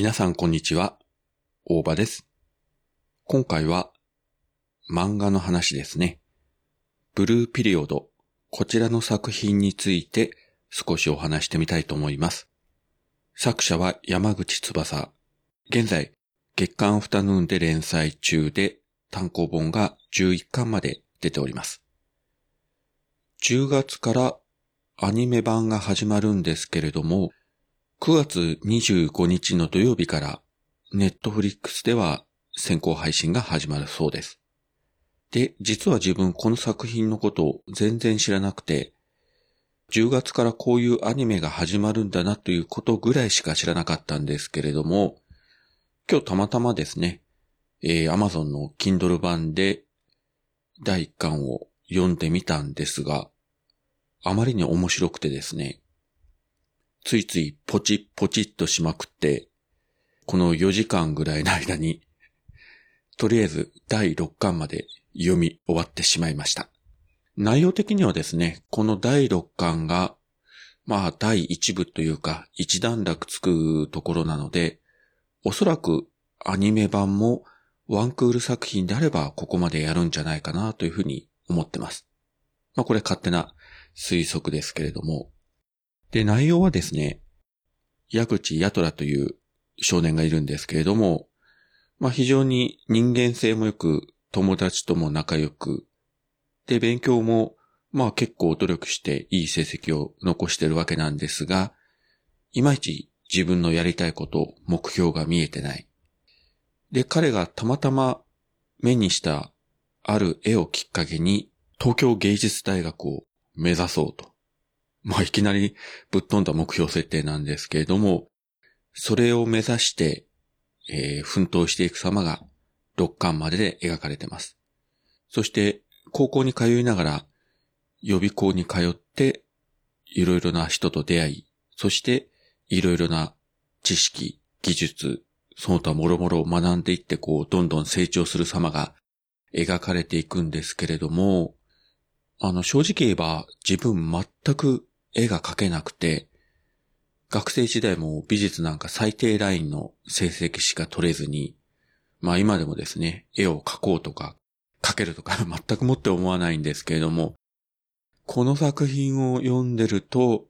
皆さんこんにちは。大場です。今回は漫画の話ですね。ブルーピリオド、こちらの作品について少しお話してみたいと思います。作者は山口翼。現在、月刊アフタヌーンで連載中で単行本が11巻まで出ております。10月からアニメ版が始まるんですけれども、9月25日の土曜日からネットフリックスでは先行配信が始まるそうです。で、実は自分この作品のことを全然知らなくて、10月からこういうアニメが始まるんだなということぐらいしか知らなかったんですけれども、今日たまたまですね、えー、Amazon の Kindle 版で第1巻を読んでみたんですが、あまりに面白くてですね、ついついポチッポチッとしまくって、この4時間ぐらいの間に、とりあえず第6巻まで読み終わってしまいました。内容的にはですね、この第6巻が、まあ第1部というか一段落つくところなので、おそらくアニメ版もワンクール作品であればここまでやるんじゃないかなというふうに思ってます。まあこれ勝手な推測ですけれども。で、内容はですね、矢口ヤトラという少年がいるんですけれども、まあ非常に人間性もよく、友達とも仲良く、で、勉強も、まあ結構努力していい成績を残してるわけなんですが、いまいち自分のやりたいこと、目標が見えてない。で、彼がたまたま目にしたある絵をきっかけに、東京芸術大学を目指そうと。まあいきなりぶっ飛んだ目標設定なんですけれども、それを目指して、えー、奮闘していく様が6巻までで描かれてます。そして高校に通いながら予備校に通って、いろいろな人と出会い、そしていろいろな知識、技術、その他もろもろ学んでいってこう、どんどん成長する様が描かれていくんですけれども、あの、正直言えば自分全く絵が描けなくて、学生時代も美術なんか最低ラインの成績しか取れずに、まあ今でもですね、絵を描こうとか書けるとか 全くもって思わないんですけれども、この作品を読んでると、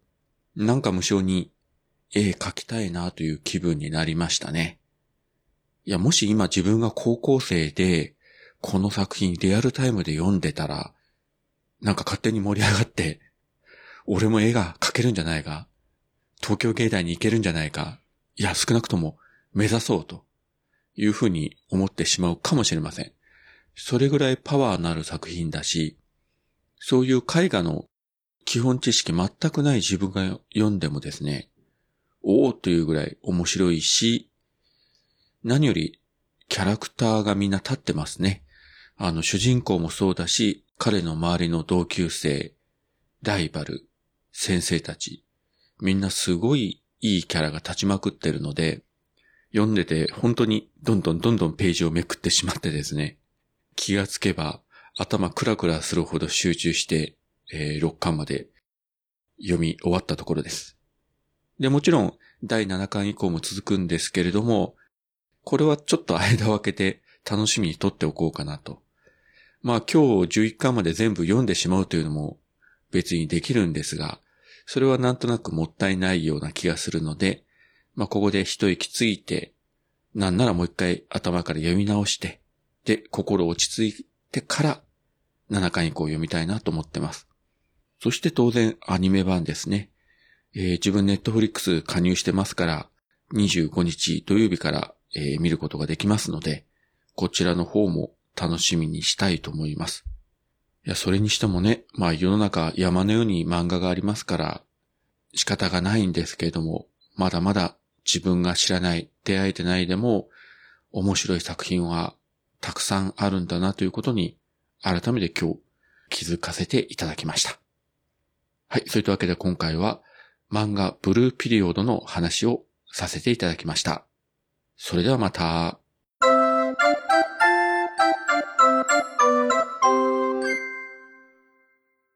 なんか無性に絵描きたいなという気分になりましたね。いや、もし今自分が高校生で、この作品リアルタイムで読んでたら、なんか勝手に盛り上がって、俺も絵が描けるんじゃないか？東京芸大に行けるんじゃないか？いや、少なくとも目指そうというふうに思ってしまうかもしれません。それぐらいパワーのある作品だし、そういう絵画の基本知識全くない自分が読んでもですね、おおというぐらい面白いし、何よりキャラクターがみんな立ってますね。あの主人公もそうだし、彼の周りの同級生、ライバル、先生たち、みんなすごいいいキャラが立ちまくってるので、読んでて本当にどんどんどんどんページをめくってしまってですね、気がつけば頭クラクラするほど集中して、えー、6巻まで読み終わったところです。で、もちろん第7巻以降も続くんですけれども、これはちょっと間を空けて楽しみにとっておこうかなと。まあ今日11巻まで全部読んでしまうというのも別にできるんですが、それはなんとなくもったいないような気がするので、まあここで一息ついて、なんならもう一回頭から読み直して、で、心落ち着いてから7巻以降読みたいなと思ってます。そして当然アニメ版ですね。えー、自分ネットフリックス加入してますから、25日土曜日から、えー、見ることができますので、こちらの方も楽しみにしたいと思います。いや、それにしてもね、まあ世の中山のように漫画がありますから仕方がないんですけれども、まだまだ自分が知らない、出会えてないでも面白い作品はたくさんあるんだなということに改めて今日気づかせていただきました。はい。そういったわけで今回は漫画ブルーピリオドの話をさせていただきました。それではまた。